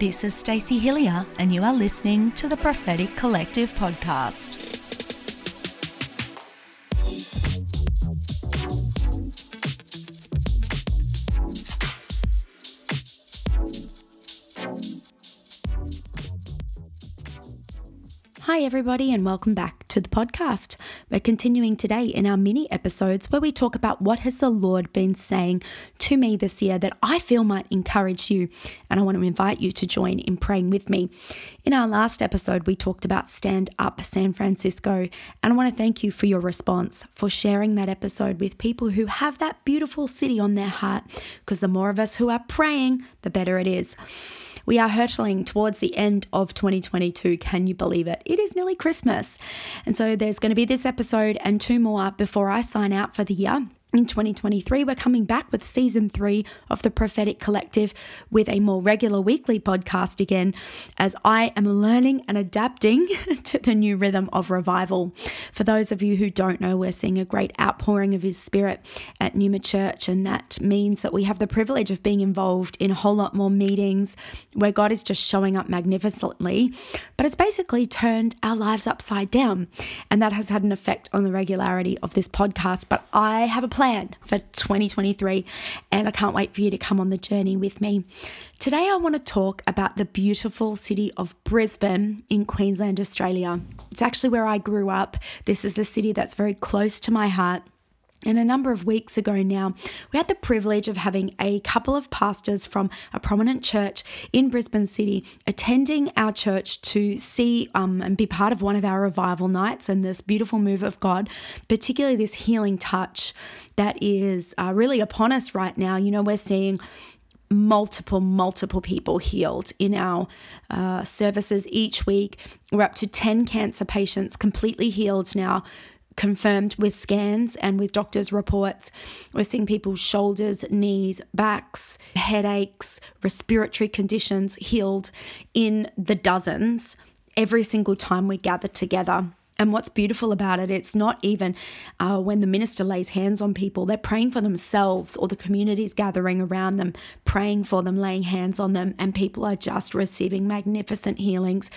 This is Stacey Hilliar, and you are listening to the Prophetic Collective podcast. Hi, everybody, and welcome back to the podcast. We're continuing today in our mini episodes where we talk about what has the Lord been saying to me this year that I feel might encourage you. And I want to invite you to join in praying with me. In our last episode, we talked about Stand Up San Francisco. And I want to thank you for your response, for sharing that episode with people who have that beautiful city on their heart. Because the more of us who are praying, the better it is. We are hurtling towards the end of 2022. Can you believe it? It is nearly Christmas. And so there's going to be this episode and two more before I sign out for the year in 2023, we're coming back with season three of the Prophetic Collective with a more regular weekly podcast again, as I am learning and adapting to the new rhythm of revival. For those of you who don't know, we're seeing a great outpouring of His Spirit at Neuma Church, and that means that we have the privilege of being involved in a whole lot more meetings where God is just showing up magnificently. But it's basically turned our lives upside down, and that has had an effect on the regularity of this podcast. But I have a plan for 2023, and I can't wait for you to come on the journey with me. Today, I want to talk about the beautiful city of Brisbane in Queensland, Australia. It's actually where I grew up. This is a city that's very close to my heart. And a number of weeks ago now, we had the privilege of having a couple of pastors from a prominent church in Brisbane City attending our church to see um, and be part of one of our revival nights and this beautiful move of God, particularly this healing touch that is uh, really upon us right now. You know, we're seeing multiple, multiple people healed in our uh, services each week. We're up to 10 cancer patients completely healed now confirmed with scans and with doctors' reports. We're seeing people's shoulders, knees, backs, headaches, respiratory conditions healed in the dozens every single time we gather together. And what's beautiful about it, it's not even uh, when the minister lays hands on people, they're praying for themselves or the communities gathering around them, praying for them, laying hands on them, and people are just receiving magnificent healings.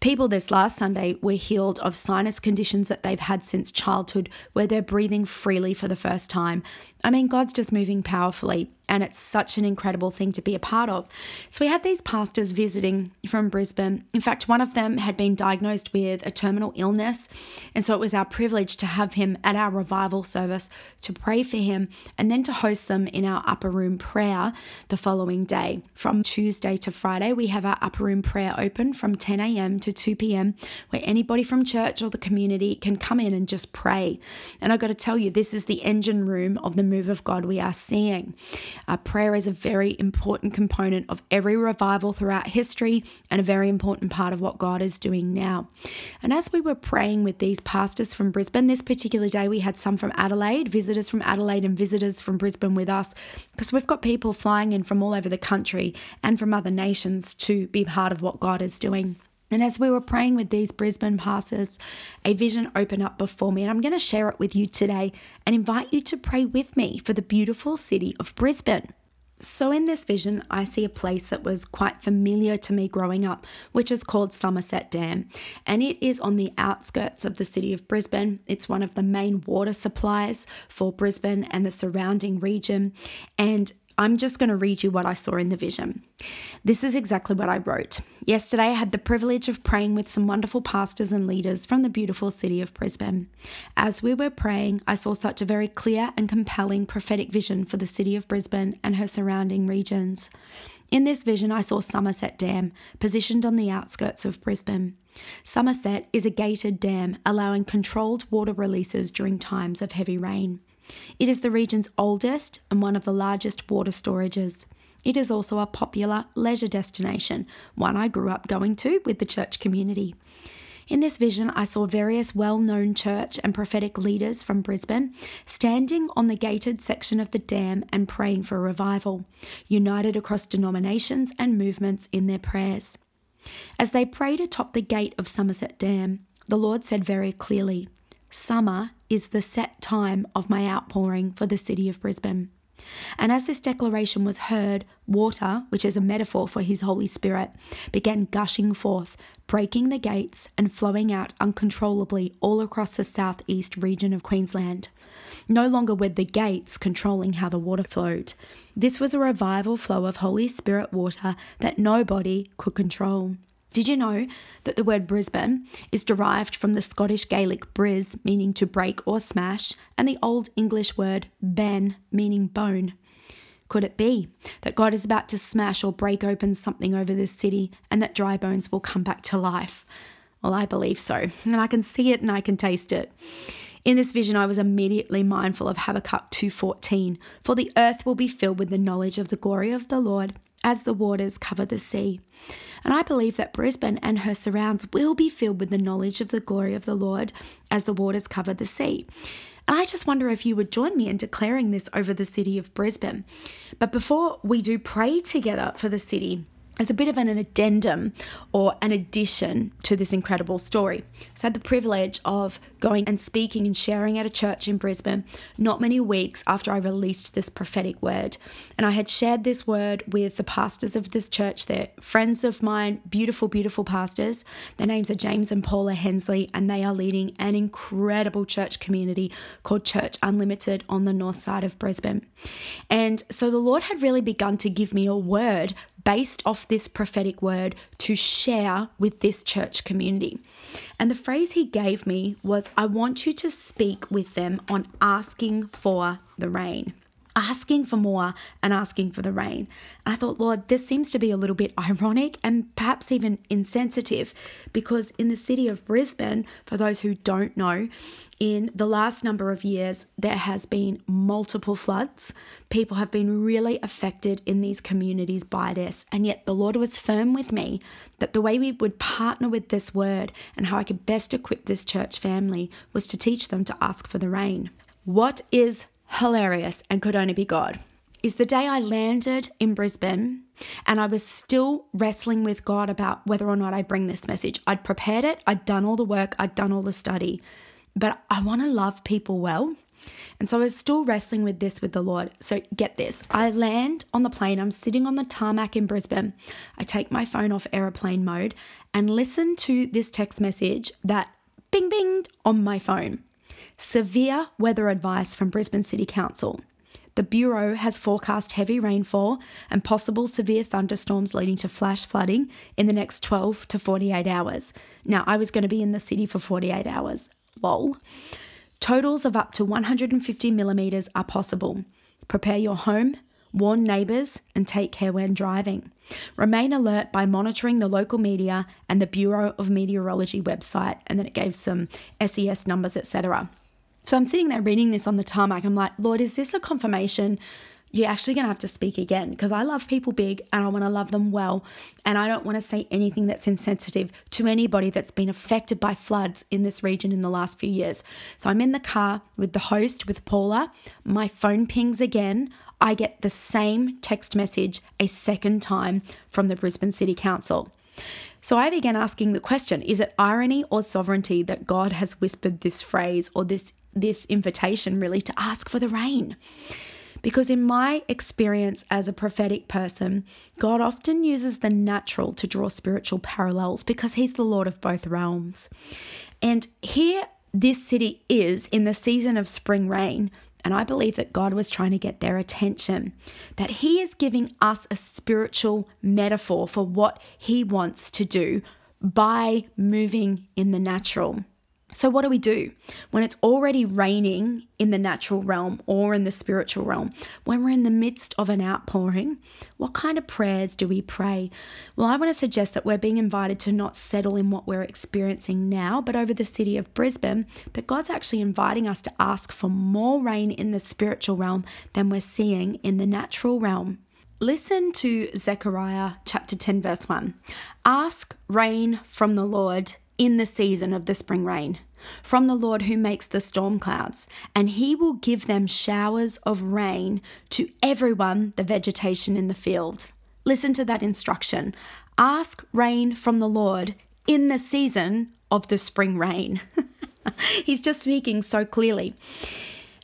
People this last Sunday were healed of sinus conditions that they've had since childhood, where they're breathing freely for the first time. I mean, God's just moving powerfully and it's such an incredible thing to be a part of. So we had these pastors visiting from Brisbane. In fact, one of them had been diagnosed with a terminal illness, and so it was our privilege to have him at our revival service to pray for him and then to host them in our upper room prayer the following day. From Tuesday to Friday, we have our upper room prayer open from 10 a.m. to 2 p.m., where anybody from church or the community can come in and just pray. And I've got to tell you, this is the engine room of the move of God we are seeing. Uh, prayer is a very important component of every revival throughout history and a very important part of what God is doing now. And as we were praying with these pastors from Brisbane, this particular day we had some from Adelaide, visitors from Adelaide and visitors from Brisbane with us, because we've got people flying in from all over the country and from other nations to be part of what God is doing. And as we were praying with these Brisbane pastors, a vision opened up before me, and I'm going to share it with you today and invite you to pray with me for the beautiful city of Brisbane. So, in this vision, I see a place that was quite familiar to me growing up, which is called Somerset Dam. And it is on the outskirts of the city of Brisbane. It's one of the main water supplies for Brisbane and the surrounding region. And I'm just going to read you what I saw in the vision. This is exactly what I wrote. Yesterday, I had the privilege of praying with some wonderful pastors and leaders from the beautiful city of Brisbane. As we were praying, I saw such a very clear and compelling prophetic vision for the city of Brisbane and her surrounding regions. In this vision, I saw Somerset Dam, positioned on the outskirts of Brisbane. Somerset is a gated dam allowing controlled water releases during times of heavy rain. It is the region's oldest and one of the largest water storages. It is also a popular leisure destination, one I grew up going to with the church community. In this vision, I saw various well known church and prophetic leaders from Brisbane standing on the gated section of the dam and praying for revival, united across denominations and movements in their prayers. As they prayed atop the gate of Somerset Dam, the Lord said very clearly, Summer is the set time of my outpouring for the city of Brisbane. And as this declaration was heard, water, which is a metaphor for his Holy Spirit, began gushing forth, breaking the gates and flowing out uncontrollably all across the southeast region of Queensland. No longer were the gates controlling how the water flowed. This was a revival flow of Holy Spirit water that nobody could control. Did you know that the word Brisbane is derived from the Scottish Gaelic bris, meaning to break or smash, and the Old English word ben, meaning bone? Could it be that God is about to smash or break open something over this city and that dry bones will come back to life? Well, I believe so, and I can see it and I can taste it. In this vision, I was immediately mindful of Habakkuk 2:14, for the earth will be filled with the knowledge of the glory of the Lord as the waters cover the sea. And I believe that Brisbane and her surrounds will be filled with the knowledge of the glory of the Lord as the waters cover the sea. And I just wonder if you would join me in declaring this over the city of Brisbane. But before we do pray together for the city, as a bit of an addendum or an addition to this incredible story. So I had the privilege of going and speaking and sharing at a church in Brisbane not many weeks after I released this prophetic word. And I had shared this word with the pastors of this church. They're friends of mine, beautiful, beautiful pastors. Their names are James and Paula Hensley, and they are leading an incredible church community called Church Unlimited on the north side of Brisbane. And so the Lord had really begun to give me a word based off this prophetic word to share with this church community. And the phrase he gave me was I want you to speak with them on asking for the rain asking for more and asking for the rain. And I thought, Lord, this seems to be a little bit ironic and perhaps even insensitive because in the city of Brisbane, for those who don't know, in the last number of years, there has been multiple floods. People have been really affected in these communities by this. And yet the Lord was firm with me that the way we would partner with this word and how I could best equip this church family was to teach them to ask for the rain. What is hilarious and could only be God is the day I landed in Brisbane and I was still wrestling with God about whether or not I bring this message. I'd prepared it, I'd done all the work, I'd done all the study, but I want to love people well. And so I was still wrestling with this with the Lord. So get this I land on the plane, I'm sitting on the tarmac in Brisbane. I take my phone off aeroplane mode and listen to this text message that bing binged on my phone. Severe weather advice from Brisbane City Council. The Bureau has forecast heavy rainfall and possible severe thunderstorms leading to flash flooding in the next 12 to 48 hours. Now, I was going to be in the city for 48 hours. Lol. Totals of up to 150 millimetres are possible. Prepare your home, warn neighbours, and take care when driving. Remain alert by monitoring the local media and the Bureau of Meteorology website, and then it gave some SES numbers, etc. So I'm sitting there reading this on the tarmac. I'm like, Lord, is this a confirmation? You're actually going to have to speak again because I love people big and I want to love them well. And I don't want to say anything that's insensitive to anybody that's been affected by floods in this region in the last few years. So I'm in the car with the host, with Paula. My phone pings again. I get the same text message a second time from the Brisbane City Council. So I began asking the question is it irony or sovereignty that God has whispered this phrase or this this invitation really to ask for the rain. Because in my experience as a prophetic person, God often uses the natural to draw spiritual parallels because He's the Lord of both realms. And here, this city is in the season of spring rain. And I believe that God was trying to get their attention, that He is giving us a spiritual metaphor for what He wants to do by moving in the natural. So, what do we do when it's already raining in the natural realm or in the spiritual realm? When we're in the midst of an outpouring, what kind of prayers do we pray? Well, I want to suggest that we're being invited to not settle in what we're experiencing now, but over the city of Brisbane, that God's actually inviting us to ask for more rain in the spiritual realm than we're seeing in the natural realm. Listen to Zechariah chapter 10, verse 1. Ask rain from the Lord in the season of the spring rain from the Lord who makes the storm clouds, and he will give them showers of rain to everyone, the vegetation in the field. Listen to that instruction. Ask rain from the Lord in the season of the spring rain. He's just speaking so clearly.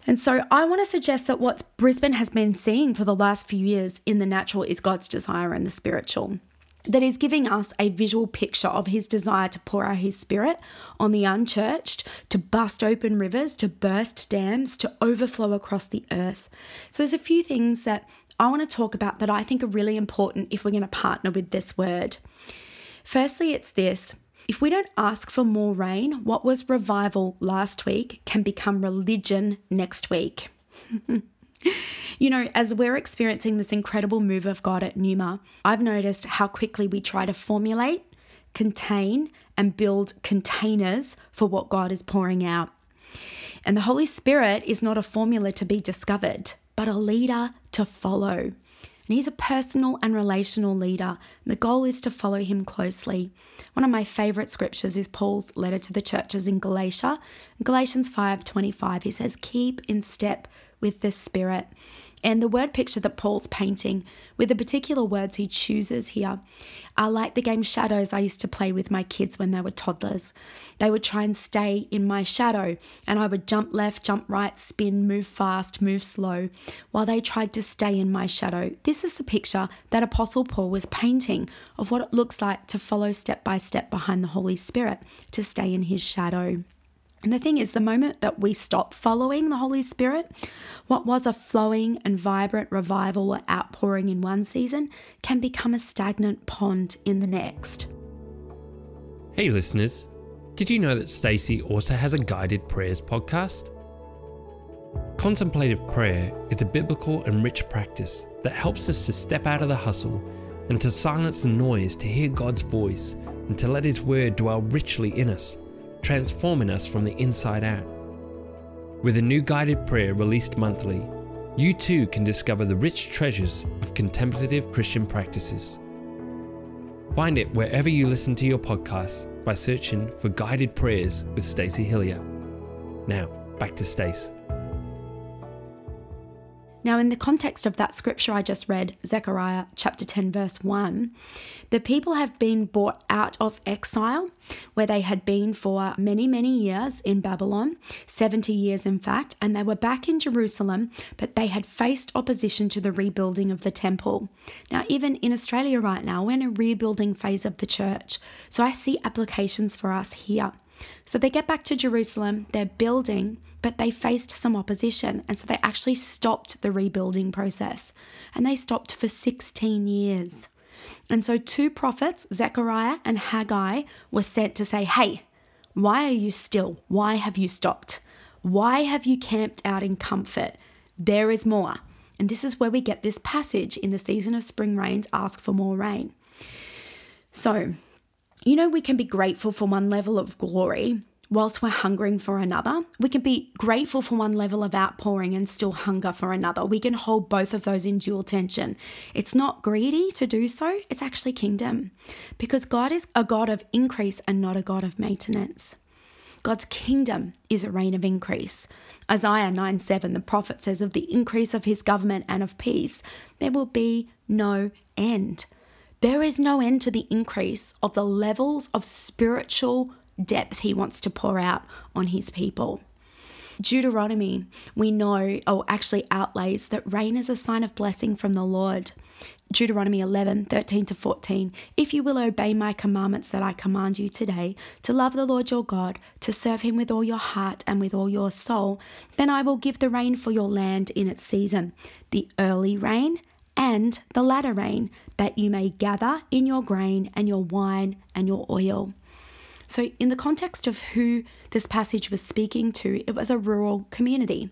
And so I want to suggest that what Brisbane has been seeing for the last few years in the natural is God's desire in the spiritual. That is giving us a visual picture of his desire to pour out his spirit on the unchurched, to bust open rivers, to burst dams, to overflow across the earth. So there's a few things that I want to talk about that I think are really important if we're going to partner with this word. Firstly, it's this if we don't ask for more rain, what was revival last week can become religion next week. you know, as we're experiencing this incredible move of God at Neuma, I've noticed how quickly we try to formulate, contain, and build containers for what God is pouring out. And the Holy Spirit is not a formula to be discovered, but a leader to follow. And he's a personal and relational leader. The goal is to follow him closely. One of my favorite scriptures is Paul's letter to the churches in Galatia. In Galatians 5:25 he says, "Keep in step with the Spirit." And the word picture that Paul's painting, with the particular words he chooses here, are like the game Shadows I used to play with my kids when they were toddlers. They would try and stay in my shadow, and I would jump left, jump right, spin, move fast, move slow, while they tried to stay in my shadow. This is the picture that Apostle Paul was painting of what it looks like to follow step by step behind the Holy Spirit, to stay in his shadow. And the thing is, the moment that we stop following the Holy Spirit, what was a flowing and vibrant revival or outpouring in one season can become a stagnant pond in the next. Hey, listeners. Did you know that Stacey also has a guided prayers podcast? Contemplative prayer is a biblical and rich practice that helps us to step out of the hustle and to silence the noise to hear God's voice and to let His word dwell richly in us transforming us from the inside out. With a new guided prayer released monthly, you too can discover the rich treasures of contemplative Christian practices. Find it wherever you listen to your podcasts by searching for Guided Prayers with Stacey Hilliar. Now, back to Stace. Now, in the context of that scripture I just read, Zechariah chapter 10, verse 1, the people have been brought out of exile where they had been for many, many years in Babylon, 70 years in fact, and they were back in Jerusalem, but they had faced opposition to the rebuilding of the temple. Now, even in Australia right now, we're in a rebuilding phase of the church. So I see applications for us here. So they get back to Jerusalem, they're building, but they faced some opposition. And so they actually stopped the rebuilding process. And they stopped for 16 years. And so two prophets, Zechariah and Haggai, were sent to say, Hey, why are you still? Why have you stopped? Why have you camped out in comfort? There is more. And this is where we get this passage in the season of spring rains ask for more rain. So, you know, we can be grateful for one level of glory whilst we're hungering for another. We can be grateful for one level of outpouring and still hunger for another. We can hold both of those in dual tension. It's not greedy to do so, it's actually kingdom because God is a God of increase and not a God of maintenance. God's kingdom is a reign of increase. Isaiah 9 7, the prophet says, Of the increase of his government and of peace, there will be no end. There is no end to the increase of the levels of spiritual depth he wants to pour out on his people. Deuteronomy, we know, or actually outlays that rain is a sign of blessing from the Lord. Deuteronomy 11, 13 to 14. If you will obey my commandments that I command you today, to love the Lord your God, to serve him with all your heart and with all your soul, then I will give the rain for your land in its season, the early rain and the latter rain, that you may gather in your grain and your wine and your oil. So, in the context of who this passage was speaking to, it was a rural community.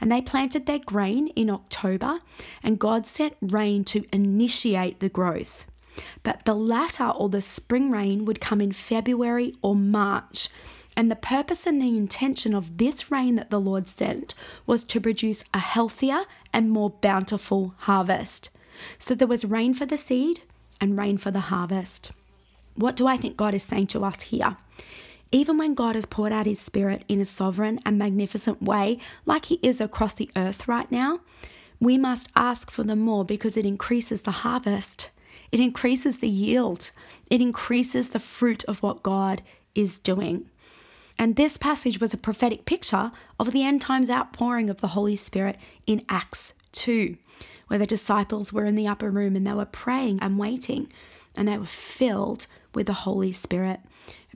And they planted their grain in October, and God sent rain to initiate the growth. But the latter or the spring rain would come in February or March. And the purpose and the intention of this rain that the Lord sent was to produce a healthier and more bountiful harvest. So there was rain for the seed and rain for the harvest. What do I think God is saying to us here? Even when God has poured out his spirit in a sovereign and magnificent way, like he is across the earth right now, we must ask for the more because it increases the harvest. It increases the yield. It increases the fruit of what God is doing. And this passage was a prophetic picture of the end times outpouring of the Holy Spirit in Acts 2, where the disciples were in the upper room and they were praying and waiting, and they were filled with the Holy Spirit.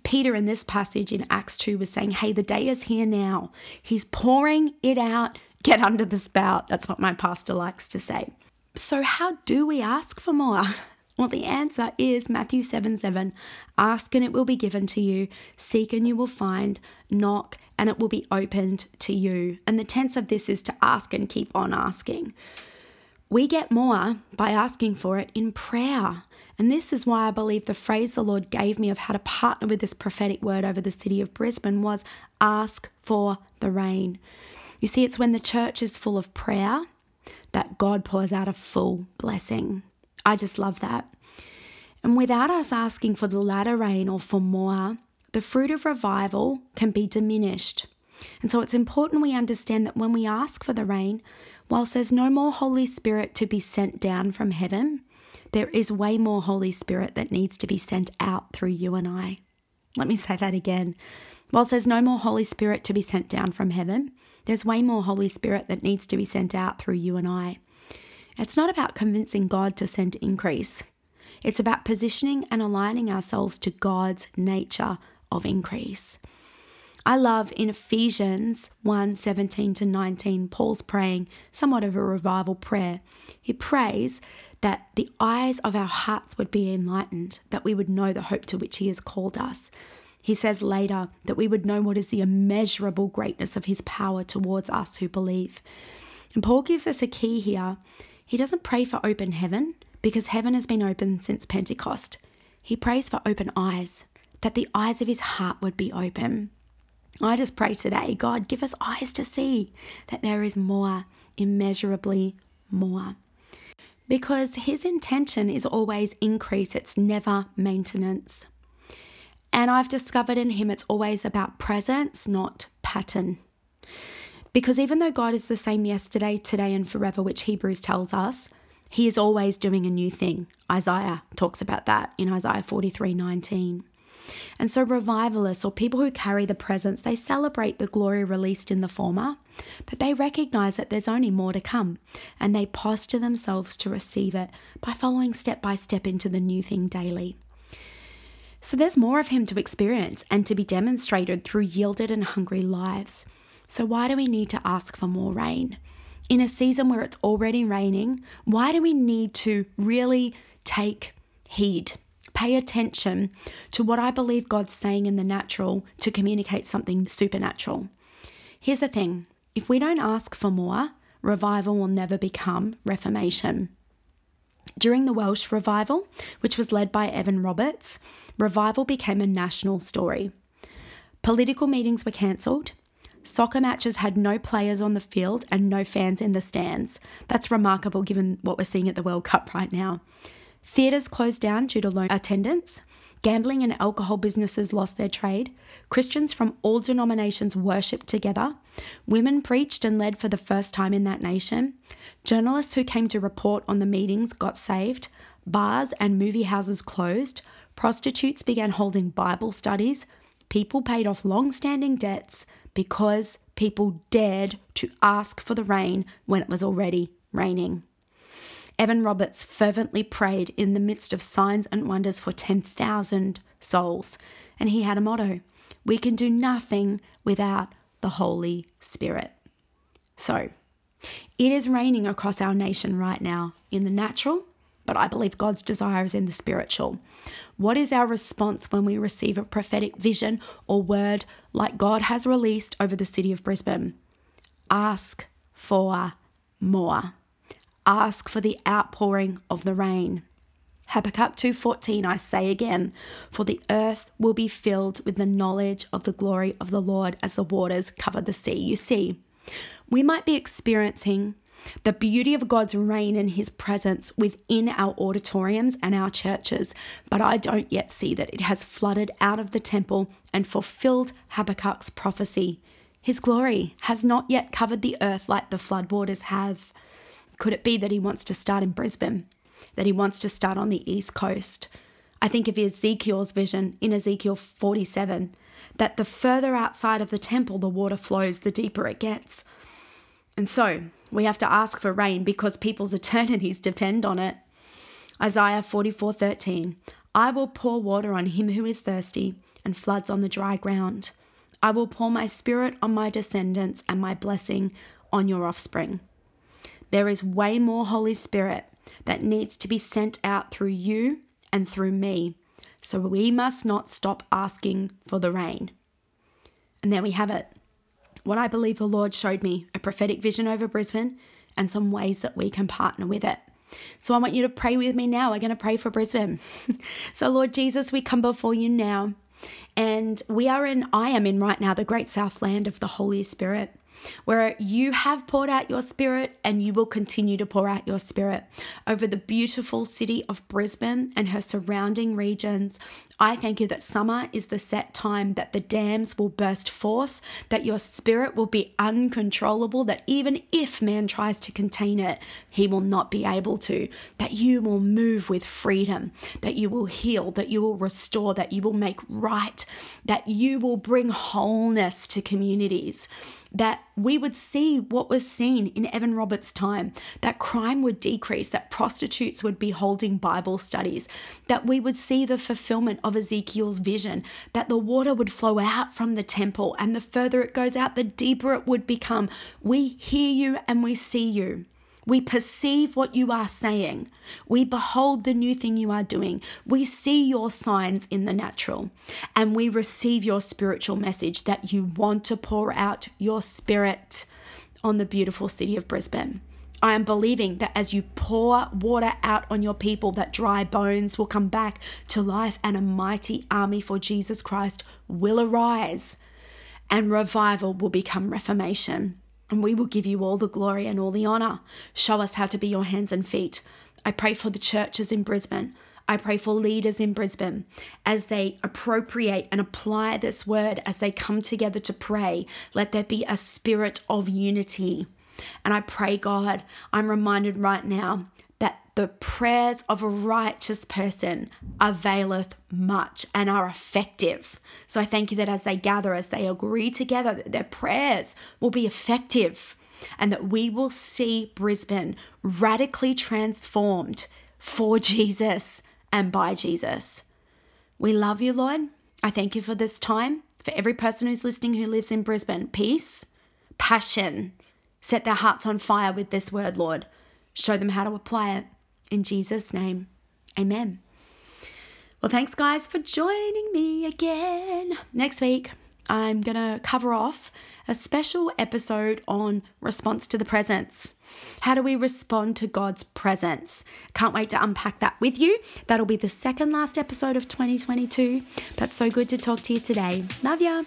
Peter in this passage in Acts 2 was saying, Hey, the day is here now. He's pouring it out. Get under the spout. That's what my pastor likes to say. So, how do we ask for more? Well, the answer is Matthew 7 7. Ask and it will be given to you, seek and you will find, knock and it will be opened to you. And the tense of this is to ask and keep on asking. We get more by asking for it in prayer. And this is why I believe the phrase the Lord gave me of how to partner with this prophetic word over the city of Brisbane was ask for the rain. You see, it's when the church is full of prayer that God pours out a full blessing. I just love that. And without us asking for the latter rain or for more, the fruit of revival can be diminished. And so it's important we understand that when we ask for the rain, whilst there's no more Holy Spirit to be sent down from heaven, there is way more Holy Spirit that needs to be sent out through you and I. Let me say that again. Whilst there's no more Holy Spirit to be sent down from heaven, there's way more Holy Spirit that needs to be sent out through you and I. It's not about convincing God to send increase. It's about positioning and aligning ourselves to God's nature of increase. I love in Ephesians 1 17 to 19, Paul's praying somewhat of a revival prayer. He prays that the eyes of our hearts would be enlightened, that we would know the hope to which He has called us. He says later that we would know what is the immeasurable greatness of His power towards us who believe. And Paul gives us a key here he doesn't pray for open heaven because heaven has been open since Pentecost. He prays for open eyes, that the eyes of his heart would be open. I just pray today, God, give us eyes to see that there is more, immeasurably more. Because his intention is always increase, it's never maintenance. And I've discovered in him it's always about presence, not pattern. Because even though God is the same yesterday, today, and forever, which Hebrews tells us, he is always doing a new thing. Isaiah talks about that in Isaiah 43 19. And so, revivalists or people who carry the presence, they celebrate the glory released in the former, but they recognize that there's only more to come, and they posture themselves to receive it by following step by step into the new thing daily. So, there's more of Him to experience and to be demonstrated through yielded and hungry lives. So, why do we need to ask for more rain? In a season where it's already raining, why do we need to really take heed? Pay attention to what I believe God's saying in the natural to communicate something supernatural. Here's the thing if we don't ask for more, revival will never become reformation. During the Welsh revival, which was led by Evan Roberts, revival became a national story. Political meetings were cancelled, Soccer matches had no players on the field and no fans in the stands. That's remarkable given what we're seeing at the World Cup right now. Theatres closed down due to low attendance. Gambling and alcohol businesses lost their trade. Christians from all denominations worshipped together. Women preached and led for the first time in that nation. Journalists who came to report on the meetings got saved. Bars and movie houses closed. Prostitutes began holding Bible studies. People paid off long standing debts because people dared to ask for the rain when it was already raining. Evan Roberts fervently prayed in the midst of signs and wonders for 10,000 souls, and he had a motto We can do nothing without the Holy Spirit. So, it is raining across our nation right now in the natural but I believe God's desire is in the spiritual. What is our response when we receive a prophetic vision or word like God has released over the city of Brisbane? Ask for more. Ask for the outpouring of the rain. Habakkuk 2:14 I say again for the earth will be filled with the knowledge of the glory of the Lord as the waters cover the sea you see we might be experiencing the beauty of God's reign and his presence within our auditoriums and our churches, but I don't yet see that it has flooded out of the temple and fulfilled Habakkuk's prophecy. His glory has not yet covered the earth like the floodwaters have. Could it be that he wants to start in Brisbane? That he wants to start on the east coast? I think of Ezekiel's vision in Ezekiel 47 that the further outside of the temple the water flows, the deeper it gets. And so we have to ask for rain because people's eternities depend on it. Isaiah 44:13 I will pour water on him who is thirsty and floods on the dry ground. I will pour my spirit on my descendants and my blessing on your offspring. There is way more Holy Spirit that needs to be sent out through you and through me. So we must not stop asking for the rain. And there we have it. What I believe the Lord showed me a prophetic vision over Brisbane and some ways that we can partner with it. So I want you to pray with me now. We're going to pray for Brisbane. so, Lord Jesus, we come before you now. And we are in, I am in right now, the great southland of the Holy Spirit where you have poured out your spirit and you will continue to pour out your spirit over the beautiful city of Brisbane and her surrounding regions. I thank you that summer is the set time that the dams will burst forth, that your spirit will be uncontrollable, that even if man tries to contain it, he will not be able to, that you will move with freedom, that you will heal, that you will restore, that you will make right, that you will bring wholeness to communities that we would see what was seen in Evan Roberts' time, that crime would decrease, that prostitutes would be holding Bible studies, that we would see the fulfillment of Ezekiel's vision, that the water would flow out from the temple, and the further it goes out, the deeper it would become. We hear you and we see you. We perceive what you are saying. We behold the new thing you are doing. We see your signs in the natural. And we receive your spiritual message that you want to pour out your spirit on the beautiful city of Brisbane. I am believing that as you pour water out on your people, that dry bones will come back to life and a mighty army for Jesus Christ will arise and revival will become reformation and we will give you all the glory and all the honor. Show us how to be your hands and feet. I pray for the churches in Brisbane. I pray for leaders in Brisbane as they appropriate and apply this word, as they come together to pray. Let there be a spirit of unity. And I pray, God, I'm reminded right now the prayers of a righteous person availeth much and are effective. So I thank you that as they gather, as they agree together, that their prayers will be effective and that we will see Brisbane radically transformed for Jesus and by Jesus. We love you, Lord. I thank you for this time. For every person who's listening who lives in Brisbane, peace, passion. Set their hearts on fire with this word, Lord. Show them how to apply it. In Jesus' name, amen. Well, thanks, guys, for joining me again. Next week, I'm going to cover off a special episode on response to the presence. How do we respond to God's presence? Can't wait to unpack that with you. That'll be the second last episode of 2022. But so good to talk to you today. Love ya.